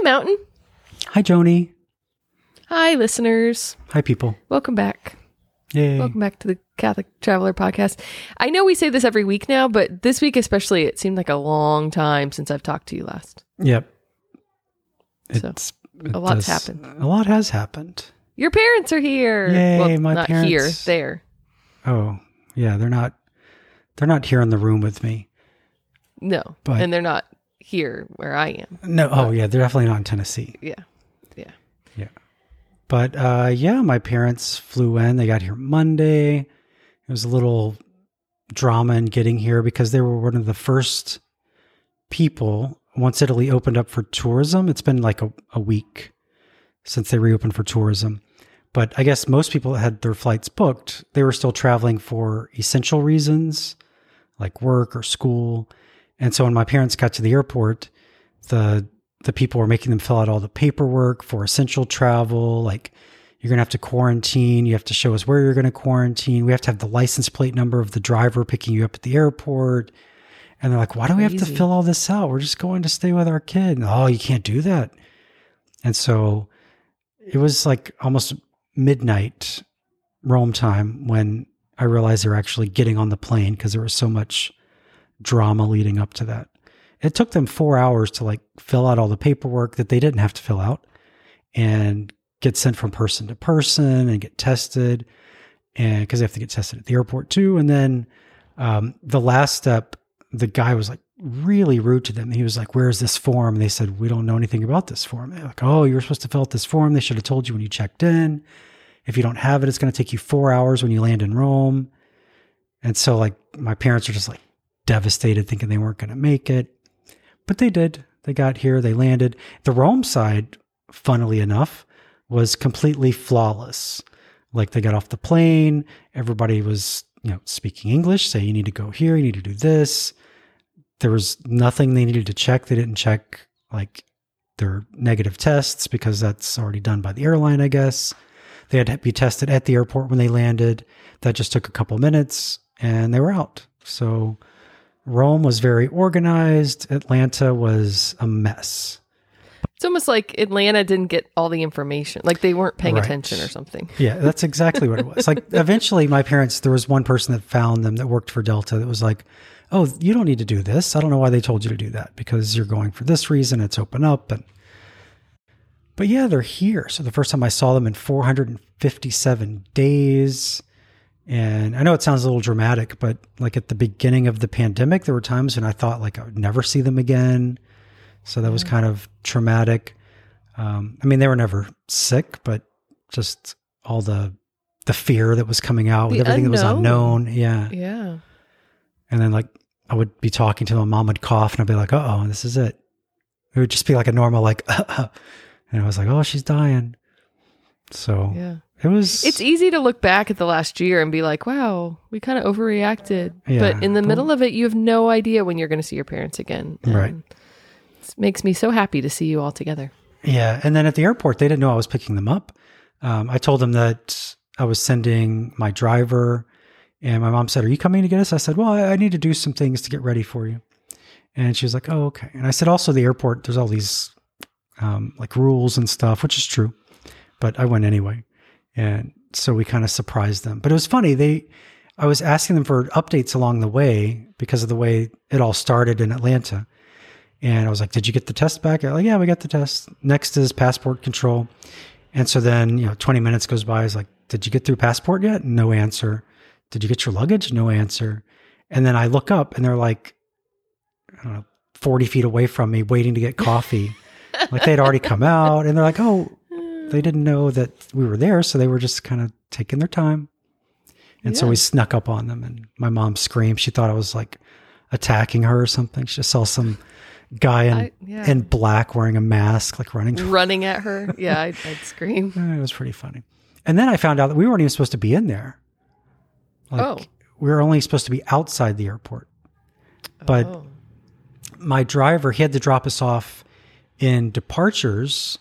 Hi, Mountain. Hi, Joni. Hi, listeners. Hi, people. Welcome back. Yay. Welcome back to the Catholic Traveler Podcast. I know we say this every week now, but this week especially, it seemed like a long time since I've talked to you last. Yep. So, It's, it a lot's does- happened. A lot has happened. Your parents are here. Yay, well, my not here, parents. there. Oh, yeah. They're not. They're not here in the room with me. No, But- and they're not here where I am. No. Oh, yeah. They're definitely not in Tennessee. Yeah, yeah. Yeah. But uh, yeah, my parents flew in. They got here Monday. It was a little drama in getting here because they were one of the first people once Italy opened up for tourism. It's been like a, a week since they reopened for tourism. But I guess most people had their flights booked, they were still traveling for essential reasons like work or school. And so when my parents got to the airport, the the people were making them fill out all the paperwork for essential travel. Like you're going to have to quarantine. You have to show us where you're going to quarantine. We have to have the license plate number of the driver picking you up at the airport. And they're like, why do we have to fill all this out? We're just going to stay with our kid. And, oh, you can't do that. And so it was like almost midnight Rome time when I realized they were actually getting on the plane because there was so much drama leading up to that. It took them four hours to like fill out all the paperwork that they didn't have to fill out and get sent from person to person and get tested. And because they have to get tested at the airport too. And then um, the last step, the guy was like really rude to them. He was like, Where's this form? And they said, We don't know anything about this form. They're like, Oh, you were supposed to fill out this form. They should have told you when you checked in. If you don't have it, it's going to take you four hours when you land in Rome. And so, like, my parents are just like devastated, thinking they weren't going to make it. But they did. They got here, they landed. The Rome side, funnily enough, was completely flawless. Like, they got off the plane, everybody was, you know, speaking English, say, you need to go here, you need to do this. There was nothing they needed to check. They didn't check, like, their negative tests because that's already done by the airline, I guess. They had to be tested at the airport when they landed. That just took a couple minutes and they were out. So Rome was very organized. Atlanta was a mess. It's almost like Atlanta didn't get all the information. Like they weren't paying Right. attention or something. Yeah, that's exactly what it was. Like eventually my parents there was one person that found them that worked for Delta that was like, "Oh, you don't need to do this. I don't know why they told you to do that because you're going for this reason. It's open up and But yeah, they're here. So the first time I saw them in 457 days and I know it sounds a little dramatic, but like at the beginning of the pandemic there were times when I thought like I would never see them again. So that was kind of traumatic. Um, I mean, they were never sick, but just all the the fear that was coming out with The everything that was unknown. unknown. Yeah. Yeah. And then like I would be talking to them, mom would cough, and I'd be like, "Uh oh, this is it." It would just be like a normal like, and I was like, "Oh, she's dying." So Yeah. It was. It's easy to look back at the last year and be like, wow, we kind of overreacted. Yeah. But in the middle of it, you have no idea when you're going to see your parents again. Right. It makes me so happy to see you all together. Yeah, and then at the airport, they didn't know I was picking them up. Um, I told them that I was sending my driver, and my mom said, "Are you coming to get us?" I said, "Well, I, I need to do some things to get ready for you." And she was like, "Oh, okay." And I said, "Also, the airport, there's all these um, like rules and stuff, which is true, but I went anyway." And so we kind of surprised them. But it was funny. They, I was asking them for updates along the way because of the way it all started in Atlanta. And I was like, "Did you get the test back?" They're like, "Yeah, we got the test." Next is passport control. And so then, you know, 20 minutes goes by. I was like, "Did you get through passport yet?" No answer. Did you get your luggage? No answer. And then I look up, and they're like, I don't know, 40 feet away from me, waiting to get coffee. like they'd already come out, and they're like, "Oh, they didn't know that we were there, so they were just kind of taking their time." And so we snuck up on them, and my mom screamed. She thought I was like attacking her or something. She just saw some guy in I- yeah. in black wearing a mask, like running. Running at her. Yeah, I'd, I'd scream. It was pretty funny. And then I found out that we weren't even supposed to be in there. Like, Oh. we were only supposed to be outside the airport. But Oh. my driver, he had to drop us off in departures,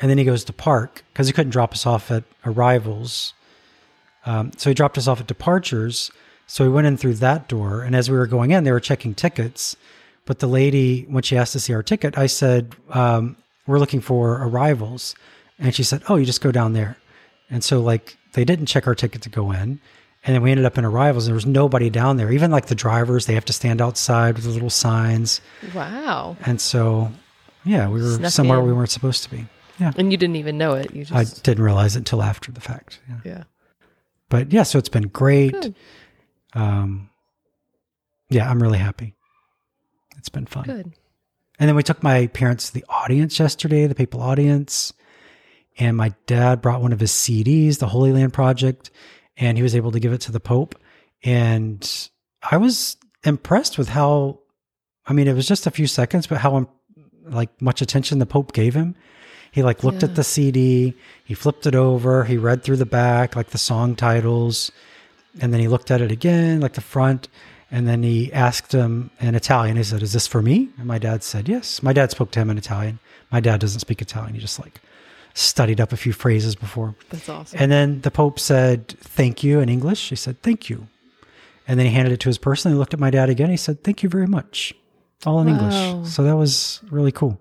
and then he goes to park because he couldn't drop us off at arrivals. Um, so he dropped us off at departures. So we went in through that door, and as we were going in, they were checking tickets. But the lady, when she asked to see our ticket, I said, um, we're looking for arrivals. And she said, Oh, you just go down there. And so, like, they didn't check our ticket to go in. And then we ended up in arrivals. And there was nobody down there. Even like the drivers, they have to stand outside with the little signs. Wow. And so, yeah, we were Snuck somewhere in. we weren't supposed to be. Yeah. And you didn't even know it. You I didn't realize it until after the fact. Yeah. yeah. But yeah, so it's been great. Good. Um, yeah, I'm really happy. It's been fun. Good. And then we took my parents to the audience yesterday, the papal audience. And my dad brought one of his CDs, the Holy Land Project, and he was able to give it to the Pope. And I was impressed with how, I mean, it was just a few seconds, but how like much attention the Pope gave him. He like looked Yeah. at the CD, he flipped it over, he read through the back, like the song titles, and then he looked at it again, like the front, and then he asked him in Italian. He said, "Is this for me?" And my dad said, "Yes." My dad spoke to him in Italian. My dad doesn't speak Italian. He just like studied up a few phrases before. That's awesome. And then the Pope said, "Thank you" in English. He said, "Thank you," and then he handed it to his person. He looked at my dad again. He said, "Thank you very much," all in Wow. English. So that was really cool.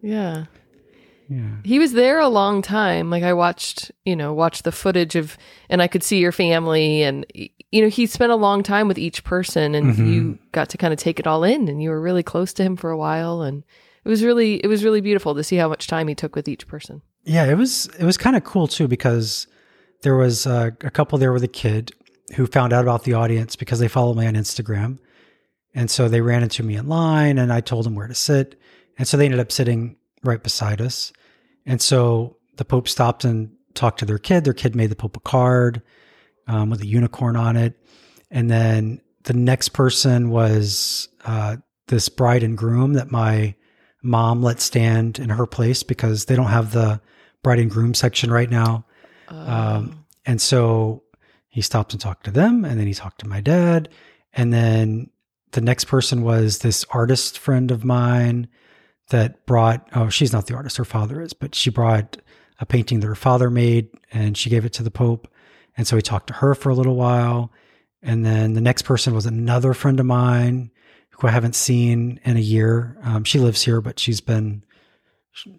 yeah. Yeah. He was there a long time. Like I watched, you know, watched the footage of, and I could see your family, and you know, he spent a long time with each person, and Mhm. you got to kind of take it all in, and you were really close to him for a while, and it was really, it was really beautiful to see how much time he took with each person. Yeah, it was it was kind of cool too because there was uh, a couple there with a kid who found out about the audience because they follow me on Instagram, and so they ran into me in line, and I told them where to sit, and so they ended up sitting right beside us, and so the Pope stopped and talked to their kid. Their kid made the Pope a card um, with a unicorn on it, and then the next person was uh, this bride and groom that my mom let stand in her place because they don't have the bride and groom section right now. Um, and so he stopped and talked to them, and then he talked to my dad. And then the next person was this artist friend of mine that brought, oh, she's not the artist, her father is, but she brought a painting that her father made and she gave it to the Pope. And so he talked to her for a little while. And then the next person was another friend of mine who I haven't seen in a year. Um, she lives here, but she's been,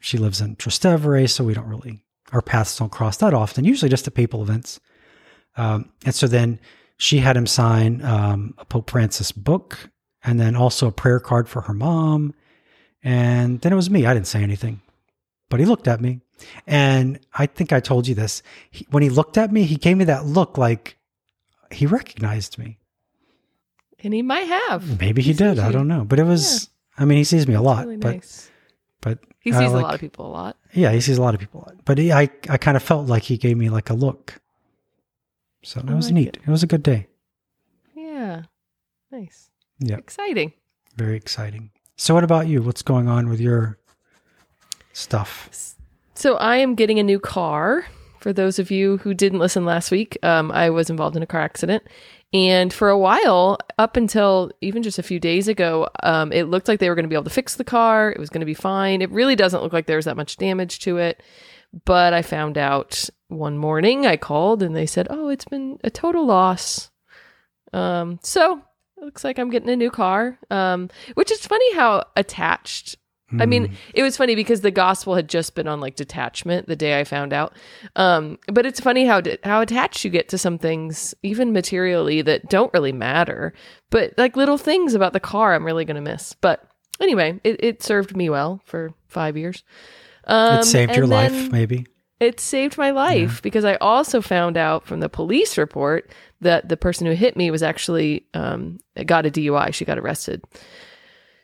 she lives in Trastevere, so we don't really, our paths don't cross that often, usually just at papal events. Um, and so then she had him sign um, a Pope Francis book and then also a prayer card for her mom. And then it was me. I didn't say anything, but he looked at me. And I think I told you this. He, when he looked at me, he gave me that look like he recognized me. and he might have. Maybe he, He did. I don't know. But it was, I mean, he sees me a lot, Really but, nice. but He sees a like- lot of people a lot. Yeah, he sees a lot of people. a lot. But he, I, I kind of felt like he gave me like a look. So that was neat. it. It. was a good day. Yeah. Nice. Yeah, Exciting. very exciting. So what about you? What's going on with your stuff? So I am getting a new car. For those of you who didn't listen last week, um, I was involved in a car accident, and for a while, up until even just a few days ago, um, it looked like they were going to be able to fix the car. It was going to be fine. It really doesn't look like there was that much damage to it. But I found out one morning. I called and they said, "Oh, it's been a total loss." Um, so looks like I'm getting a new car. Um, which is funny how attached I mean, Hmm. it was funny because the gospel had just been on like detachment the day I found out. Um, but it's funny how how attached you get to some things, even materially, that don't really matter. But like little things about the car, I'm really gonna miss. But anyway, it, it served me well for five years. Um, it saved your and life, maybe. It saved my life because I also found out from the police report that the person who hit me was actually um, got a DUI. She got arrested.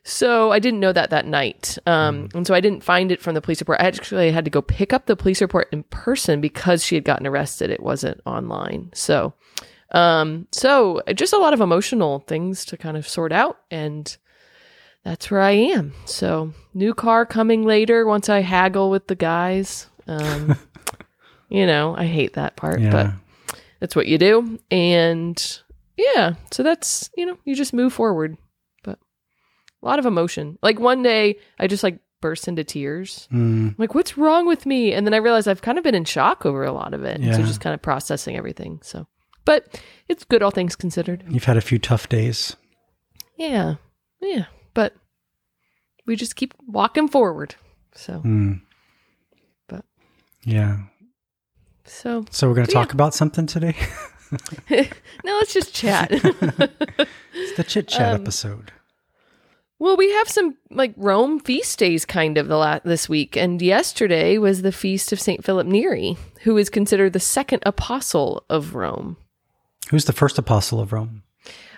So I didn't know that that night, um, and so I didn't find it from the police report. I actually had to go pick up the police report in person because she had gotten arrested. It wasn't online. So, um, so just a lot of emotional things to kind of sort out, and that's where I am. So new car coming later once I haggle with the guys. Um, you know, I hate that part, Yeah. but that's what you do. And yeah, so that's, you know, you just move forward. But a lot of emotion. Like one day I just like burst into tears. Mm, like, what's wrong with me? And then I realized I've kind of been in shock over a lot of it. And So just kind of processing everything. So, but it's good, all things considered. you've had a few tough days. Yeah. Yeah. But we just keep walking forward. So, Mm. But- yeah. So So we're going to So, talk about something today. no, let's just chat. it's the chit chat Um, episode. well, we have some like Rome feast days kind of the la- this week, and yesterday was the feast of Saint Philip Neri, who is considered the second apostle of Rome. Who's the first apostle of Rome?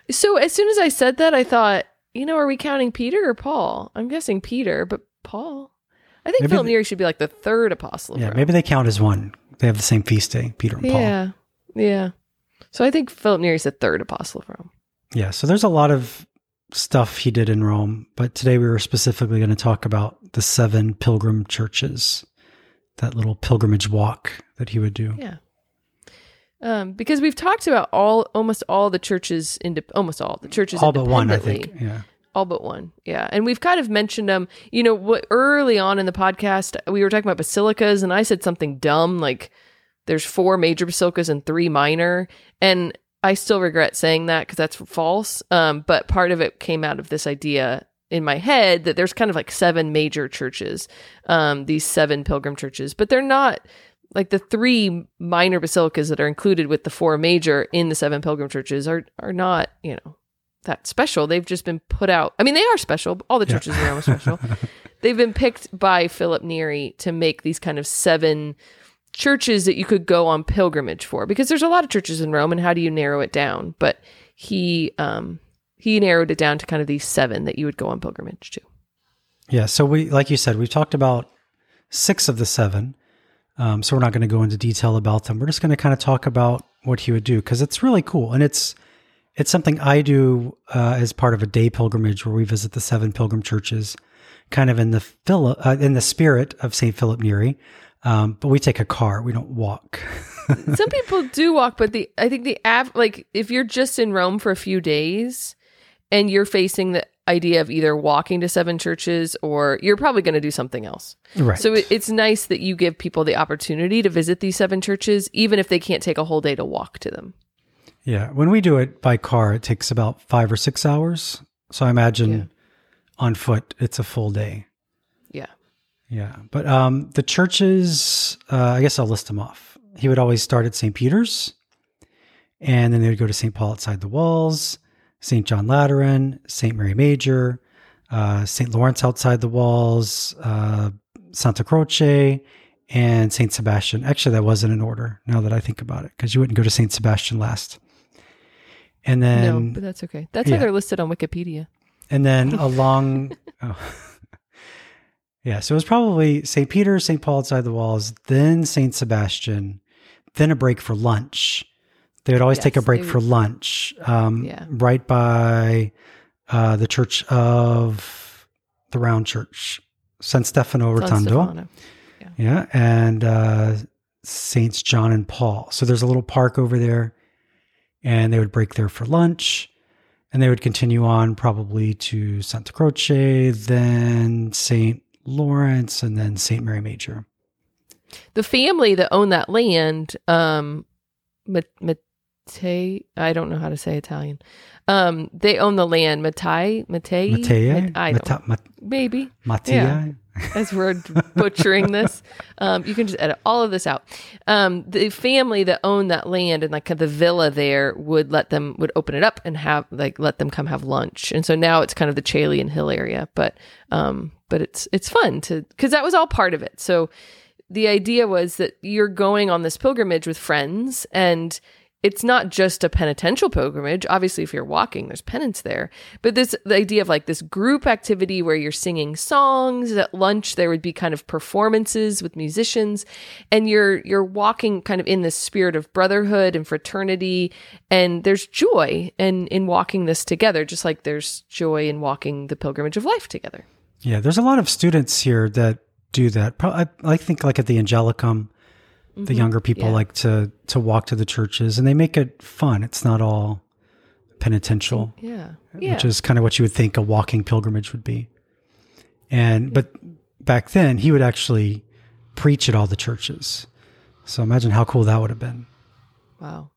So as soon as I said that, I thought, you know, are we counting Peter or Paul? I'm guessing Peter, but Paul. I think Maybe Philip Neri should be like the third apostle. Of Yeah, Rome. maybe they count as one. They have the same feast day, Peter and Paul. Yeah, yeah. So I think Philip Neri is the third apostle of Rome. Yeah, so there's a lot of stuff he did in Rome, but today we were specifically going to talk about the seven pilgrim churches, that little pilgrimage walk that he would do. Yeah. Um, because we've talked about all almost all the churches into almost all the churches All but one, I think. Yeah. All but one. Yeah. And we've kind of mentioned them you know what early on in the podcast we were talking about basilicas and i said something dumb like there's four major basilicas and three minor. And i still regret saying that because that's false. Um, but part of it came out of this idea in my head that there's kind of like seven major churches um, these seven pilgrim churches. But they're not like the three minor basilicas that are included with the four major in the seven pilgrim churches are are not you know that special. They've just been put out. I mean, they are special. All the churches in Rome are special. They've been picked by Philip Neri to make these kind of seven churches that you could go on pilgrimage for because there's a lot of churches in Rome and how do you narrow it down? But he um he narrowed it down to kind of these seven that you would go on pilgrimage to. Yeah. So we, like you said, we've talked about six of the seven. Um, so we're not going to go into detail about them. We're just going to kind of talk about what he would do because it's really cool and it's it's something I do uh, as part of a day pilgrimage where we visit the seven pilgrim churches, kind of in the uh, in the spirit of Saint Philip Neri. Um, but we take a car; we don't walk. Some people do walk, but the I think the av- like if you're just in Rome for a few days and you're facing the idea of either walking to seven churches or you're probably going to do something else. right. So it, it's nice that you give people the opportunity to visit these seven churches, even if they can't take a whole day to walk to them. Yeah, when we do it by car, it takes about five or six hours. So I imagine Yeah. on foot, it's a full day. Yeah. Yeah, but um, the churches, uh, I guess I'll list them off. He would always start at St. Peter's, and then they would go to St. Paul outside the walls, St. John Lateran, St. Mary Major, uh, St. Lawrence outside the walls, uh, Santa Croce, and St. Sebastian. Actually, that wasn't in order now that I think about it, because you wouldn't go to St. Sebastian last. And then no, but that's okay. That's how they're listed on Wikipedia. and then along, oh. yeah, so it was probably St. Peter, St. Paul outside the walls, then St. Sebastian, then a break for lunch. They would always take a break for lunch, um, Yeah. right by uh, the Church of the Round Church, San Stefano San Rotondo. Stefano. Yeah, and uh, Saints John and Paul. So there's a little park over there, and they would break there for lunch, and they would continue on probably to Santa Croce, then Saint Lawrence, and then Saint Mary Major. The family that owned that land, um, Mat- Mattei, I don't know how to say Italian. Um, they own the land. Mattei, Mattei, Mattea, Mat- I don't, Mata- Mat- maybe. Mattia. As we're butchering this. Um, you can just edit all of this out. Um, the family that owned that land and like the villa there would let them would open it up and have like let them come have lunch. And so now it's kind of the Caelian Hill area, but um, but it's it's fun to because that was all part of it. So the idea was that you're going on this pilgrimage with friends and it's not just a penitential pilgrimage. Obviously, if you're walking, there's penance there. But this the idea of like this group activity where you're singing songs at lunch, there would be kind of performances with musicians, and you're you're walking kind of in this spirit of brotherhood and fraternity, and there's joy in in walking this together, just like there's joy in walking the pilgrimage of life together. Yeah, there's a lot of students here that do that. I, I think like at the Angelicum, the mm-hmm. younger people yeah. like to to walk to the churches, and they make it fun. It's not all penitential. Yeah, yeah. which is kind of what you would think a walking pilgrimage would be. And but back then he would actually preach at all the churches. So imagine how cool that would have been. Wow.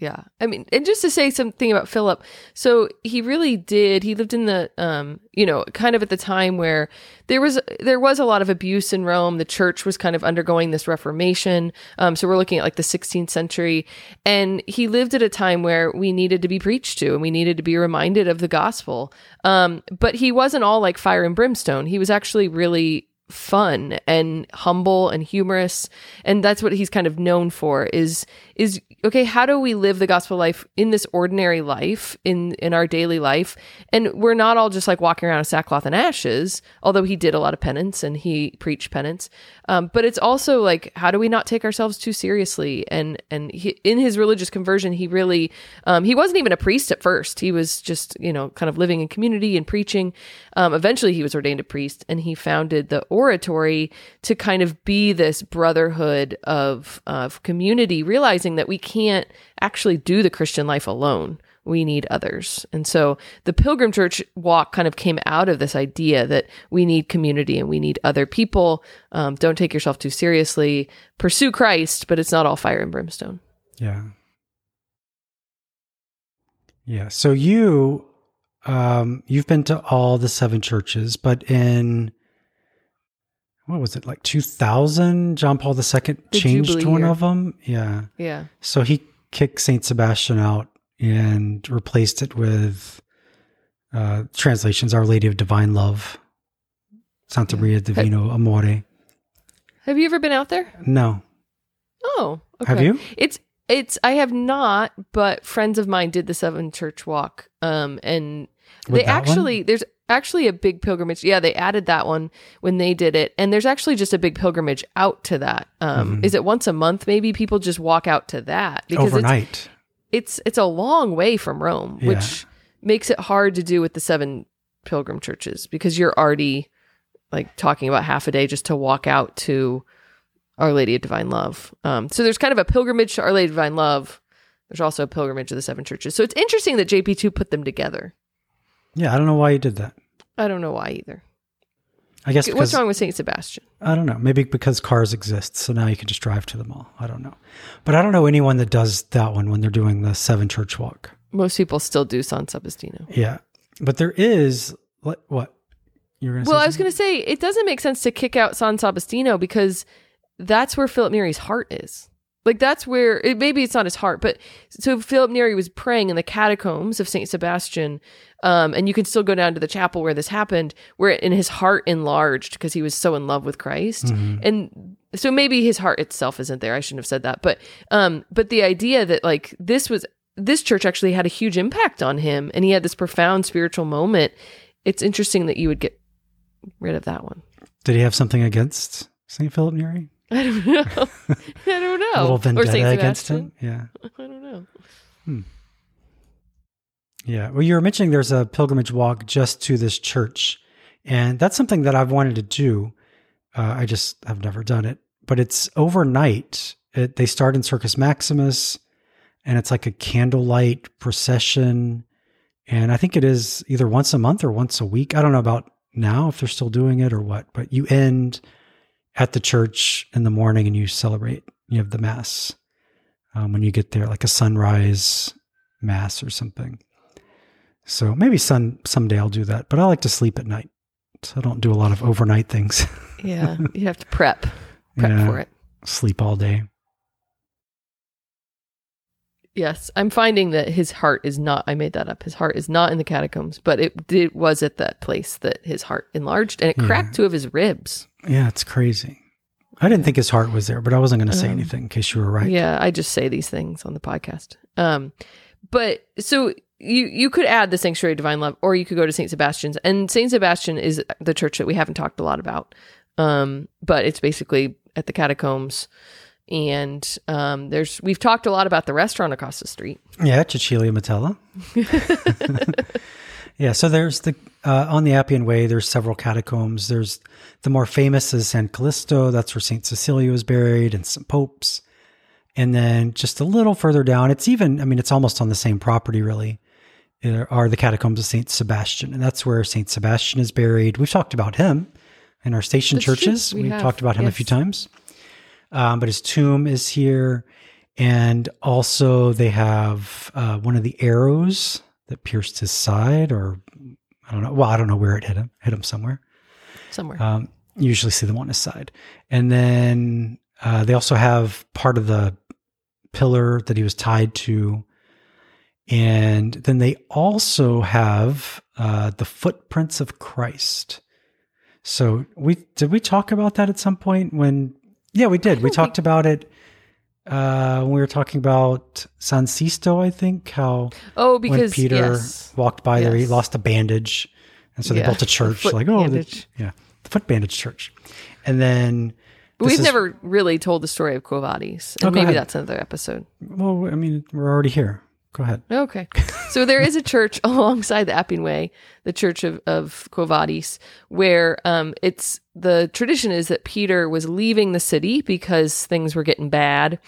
Yeah. I mean, and just to say something about Philip, so he really did, he lived in the um, you know, kind of at the time where there was there was a lot of abuse in Rome. The church was kind of undergoing this reformation. Um, so we're looking at like the 16th century and he lived at a time where we needed to be preached to and we needed to be reminded of the gospel. Um, but he wasn't all like fire and brimstone. He was actually really fun and humble and humorous. And that's what he's kind of known for is is okay how do we live the gospel life in this ordinary life in in our daily life? And we're not all just like walking around in sackcloth and ashes although he did a lot of penance and he preached penance. Um, but it's also like how do we not take ourselves too seriously? And and he, in his religious conversion he really um, he wasn't even a priest at first. He was just you know kind of living in community and preaching. Um, eventually he was ordained a priest and he founded the oratory to kind of be this brotherhood of of community realizing that we can't actually do the Christian life alone. We need others. And so the Pilgrim Church walk kind of came out of this idea that we need community and we need other people. Um, don't take yourself too seriously. Pursue Christ, but it's not all fire and brimstone. Yeah. Yeah. So you, um, you've been to all the seven churches, but in what was it like 2000 john paul ii changed Jubilee one year. of them yeah Yeah. so he kicked saint sebastian out and replaced it with uh translations our lady of divine love santa maria divino amore Have you ever been out there? no Oh, okay. have you It's it's I have not, but friends of mine did the Seven Church Walk. Um and With they that one? actually there's actually a big pilgrimage. Yeah, they added that one when they did it. And there's actually just a big pilgrimage out to that. Um Mhm. is it once a month maybe people just walk out to that it's overnight it's it's a long way from Rome, Yeah. which makes it hard to do with the seven pilgrim churches because you're already like talking about half a day just to walk out to Our Lady of Divine Love. Um, so there's kind of a pilgrimage to Our Lady of Divine Love. There's also a pilgrimage to the seven churches. So it's interesting that JP2 put them together. yeah i don't know why he did that I don't know why either. i guess What's wrong with Saint Sebastian? I don't know. Maybe because cars exist, so now you can just drive to them all. I don't know, but I don't know anyone that does that one when they're doing the seven church walk. Most people still do San Sebastiano. Yeah, but there is what? What you're gonna? Well, say I was going to say it doesn't make sense to kick out San Sebastiano because that's where Philip Neri's heart is. Like that's where it, maybe it's not his heart, but so Philip Neri was praying in the catacombs of Saint Sebastian, um, and you can still go down to the chapel where this happened, where in his heart enlarged because he was so in love with Christ, Mhm. and so maybe his heart itself isn't there. I shouldn't have said that, but um, but the idea that like this was this church actually had a huge impact on him, and he had this profound spiritual moment. It's interesting that you would get rid of that one. Did he have something against Saint Philip Neri? I don't know. I don't know. A little Or vendetta against him. Yeah, I don't know. yeah. Well, you were mentioning there's a pilgrimage walk just to this church, and that's something that I've wanted to do. Uh, I just have never done it, but it's overnight. It, they start in Circus Maximus, and it's like a candlelight procession. And I think it is either once a month or once a week. I don't know about now if they're still doing it or what, but you end at the church in the morning and you celebrate. You have the mass um, when you get there, like a sunrise mass or something. So maybe some someday I'll do that, but I like to sleep at night, so I don't do a lot of overnight things. Yeah, you have to prep, prep Yeah. for it. sleep all day. Yes, I'm finding that his heart is not. I made that up. His heart is not in the catacombs, but it it was at that place that his heart enlarged and it Yeah. cracked two of his ribs. Yeah, it's crazy. I didn't think his heart was there, but I wasn't going to say Um, anything in case you were right. Yeah, I just say these things on the podcast. Um, but so you you could add the Sanctuary of Divine Love, or you could go to Saint Sebastian's, and Saint Sebastian is the church that we haven't talked a lot about. Um, but it's basically at the catacombs, and um, there's we've talked a lot about the restaurant across the street. Yeah, Cecilia Metella. yeah, so there's the uh, on the Appian Way. There's several catacombs. There's the more famous is San Callisto. That's where Saint Cecilia was buried, and some popes. And then just a little further down, it's even. I mean, it's almost on the same property, really. uh, Are the catacombs of Saint Sebastian, and that's where Saint Sebastian is buried. We've talked about him in our station That's churches. We We've have, talked about him a few times. Um, but his tomb is here. And also, they have uh, one of the arrows that pierced his side, or I don't know. Well, I don't know where it hit him. Hit him somewhere. Somewhere. Um, you usually see them on his side. And then uh, they also have part of the pillar that he was tied to. And then they also have uh, the footprints of Christ. So we did we talk about that at some point when yeah we did. We talked about it uh when we were talking about San Sisto I think how oh, when because Peter yes. walked by there he lost a bandage and so they Yeah, built a church like oh the, yeah the foot bandage church. And then we've is- never really told the story of Quo Vadis, and Oh, maybe ahead. that's another episode. well I mean we're already here go ahead Okay. so there is a church alongside the Appian Way, the Church of, of Quo Vadis, where um, it's the tradition is that Peter was leaving the city because things were getting bad.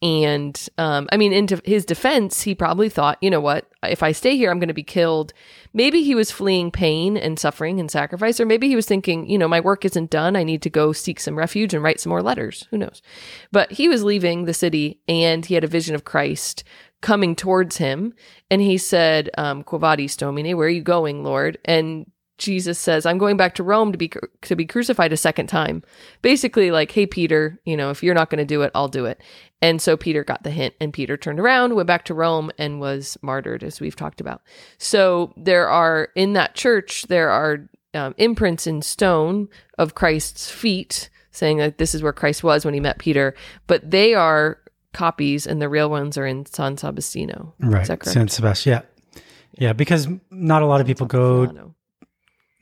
And um, I mean, in de- his defense, he probably thought, you know what, if I stay here, I'm going to be killed. Maybe he was fleeing pain and suffering and sacrifice, or maybe he was thinking, you know, my work isn't done. I need to go seek some refuge and write some more letters. Who knows? But he was leaving the city and he had a vision of Christ coming towards him. And he said, um, Quo vadis Domine, where are you going, Lord? And Jesus says, I'm going back to Rome to be to be crucified a second time. Basically, like, hey, Peter, you know, if you're not going to do it, I'll do it. And so Peter got the hint, and Peter turned around, went back to Rome, and was martyred, as we've talked about. So there are in that church there are um, imprints in stone of Christ's feet, saying that this is where Christ was when he met Peter. But they are copies, and the real ones are in San Sebastiano. right Is that correct? San Sebastian yeah yeah because not a lot of people go.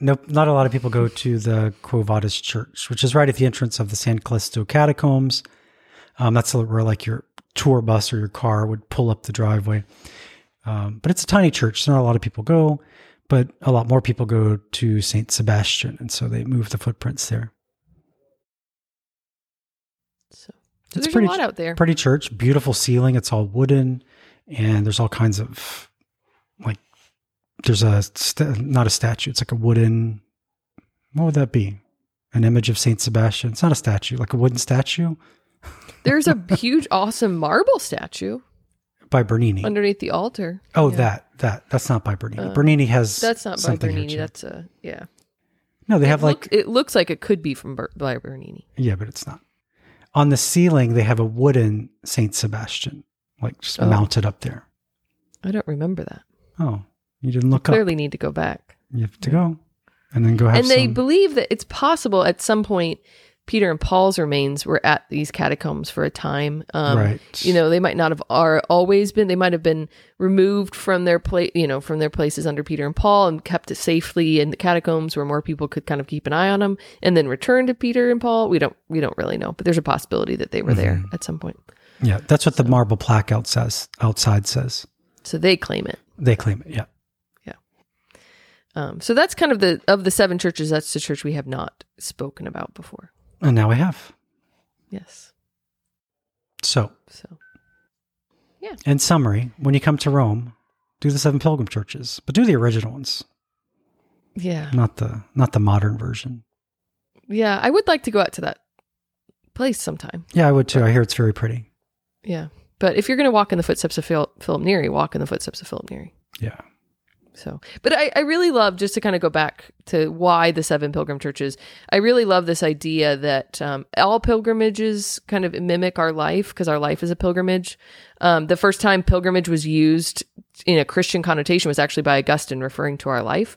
Nope, not a lot of people go to the Quo Vadis Church, which is right at the entrance of the San Callisto Catacombs. Um, that's where like your tour bus or your car would pull up the driveway. Um, but it's a tiny church, so not a lot of people go. But a lot more people go to Saint Sebastian, and so they move the footprints there. So, so It's there's pretty- a lot out there. Pretty church, beautiful ceiling. It's all wooden, and there's all kinds of like. There's a sta- not a statue. It's like a wooden. What would that be? An image of Saint Sebastian. It's not a statue, like a wooden statue There's a huge, awesome marble statue by Bernini. underneath the altar. oh, Yeah. that that that's not by Bernini. Uh, Bernini has That's not by Bernini. That's a yeah. no, they have it, like it looks like it could be from Ber- by Bernini. yeah, but it's not. On the ceiling, they have a wooden Saint Sebastian, like just Oh. mounted up there. I don't remember that. Oh, you didn't look up. Clearly, need to go back. You have to go, and then go have and they believe that it's possible at some point Peter and Paul's remains were at these catacombs for a time. Um, right. You know, they might not have are always been. They might have been removed from their place, you know, from their places under Peter and Paul, and kept it safely in the catacombs where more people could kind of keep an eye on them, and then return to Peter and Paul. We don't we don't really know, but there's a possibility that they were there Mm-hmm. at some point. Yeah, that's what the marble plaque out says, outside says. So they claim it. They claim it. Yeah. Um, so that's kind of the of the seven churches. That's the church we have not spoken about before. And now we have. Yes. So, So Yeah. in summary, when you come to Rome, do the seven pilgrim churches, but do the original ones, yeah, not the not the modern version. yeah. I would like to go out to that place sometime. Yeah, I would too. I hear it's very pretty. Yeah, but if you're going to walk in the footsteps of Phil, Philip Neri, walk in the footsteps of Philip Neri. Yeah. So, but I, I really love just to kind of go back to why the seven pilgrim churches. I really love this idea that um, all pilgrimages kind of mimic our life because our life is a pilgrimage. Um, the first time pilgrimage was used in a Christian connotation was actually by Augustine referring to our life.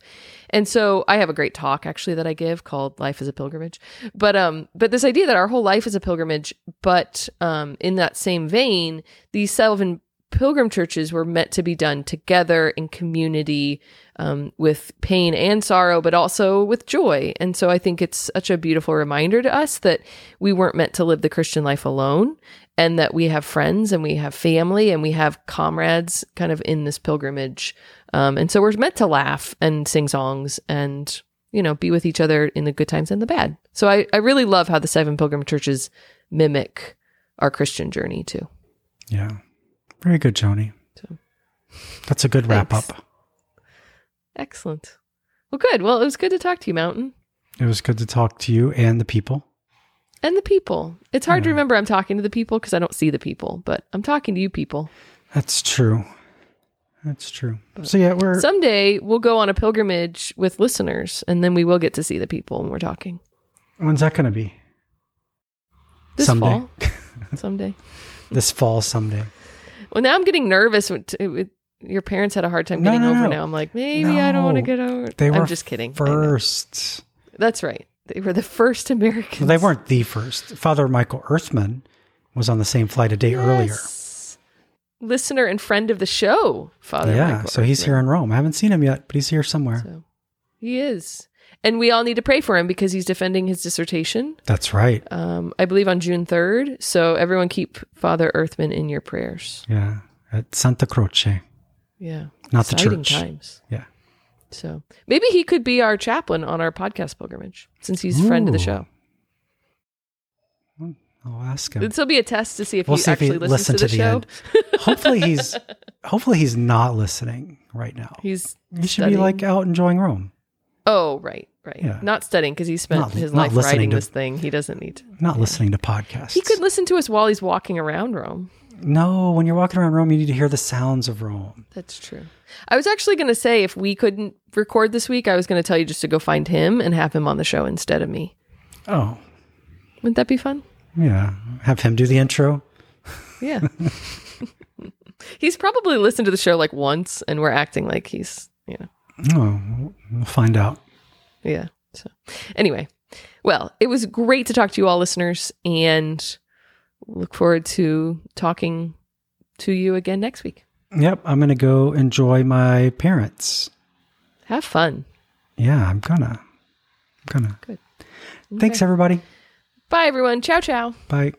And so I have a great talk actually that I give called Life is a Pilgrimage. But um but this idea that our whole life is a pilgrimage, but um in that same vein, these seven pilgrim churches were meant to be done together in community um, with pain and sorrow, but also with joy. And so I think it's such a beautiful reminder to us that we weren't meant to live the Christian life alone and that we have friends and we have family and we have comrades kind of in this pilgrimage. Um, and so we're meant to laugh and sing songs and, you know, be with each other in the good times and the bad. So I, I really love how the seven pilgrim churches mimic our Christian journey too. Yeah. Very good, Joni. So- That's a good wrap Thanks. up. Excellent. Well, good. Well, it was good to talk to you, Mountain. It was good to talk to you and the people. and the people. It's hard to remember I'm talking to the people because I don't see the people, but I'm talking to you people. That's true. That's true. So yeah, we're Someday we'll go on a pilgrimage with listeners, and then we will get to see the people when we're talking. when's that going to be? This Someday. fall, someday. This fall someday. Well, now I'm getting nervous. Your parents had a hard time No, getting no, over. no. Now I'm like, maybe I don't want to get over. They were I'm just kidding. First. That's right. They were the first Americans. Well, they weren't the first. Father Michael Earthman was on the same flight a day earlier. Listener and friend of the show, Father. yeah, Michael so he's here in Rome. I haven't seen him yet, but he's here somewhere. So he is, and we all need to pray for him because he's defending his dissertation. That's right. Um, I believe on June third. So everyone keep Father Earthman in your prayers. Yeah, at Santa Croce. Yeah, Not the church. times. Yeah. So maybe he could be our chaplain on our podcast pilgrimage since he's a friend of the show. I'll ask him. This will be a test to see if We'll he see if he actually listens to to the, the show. end. hopefully he's hopefully he's not listening right now. He's He should studying. be like out enjoying Rome, oh right, right, Yeah. not studying because he spent Not- his not life writing to- this thing. He doesn't need to. not listening to podcasts. He could listen to us while he's walking around Rome. No, when you're walking around Rome, you need to hear the sounds of Rome. That's true. I was actually going to say if we couldn't record this week, I was going to tell you just to go find him and have him on the show instead of me. Oh, Wouldn't that be fun? yeah. Have him do the intro. Yeah. he's probably listened to the show like once and we're acting like he's, you know, Oh, we'll find out. yeah. So, anyway, well, it was great to talk to you all, listeners, and look forward to talking to you again next week. Yep, I'm gonna go enjoy my parents. Have fun. Yeah, I'm gonna. I'm gonna. Good. Thanks, everybody. Bye, everyone. Ciao, ciao. Bye.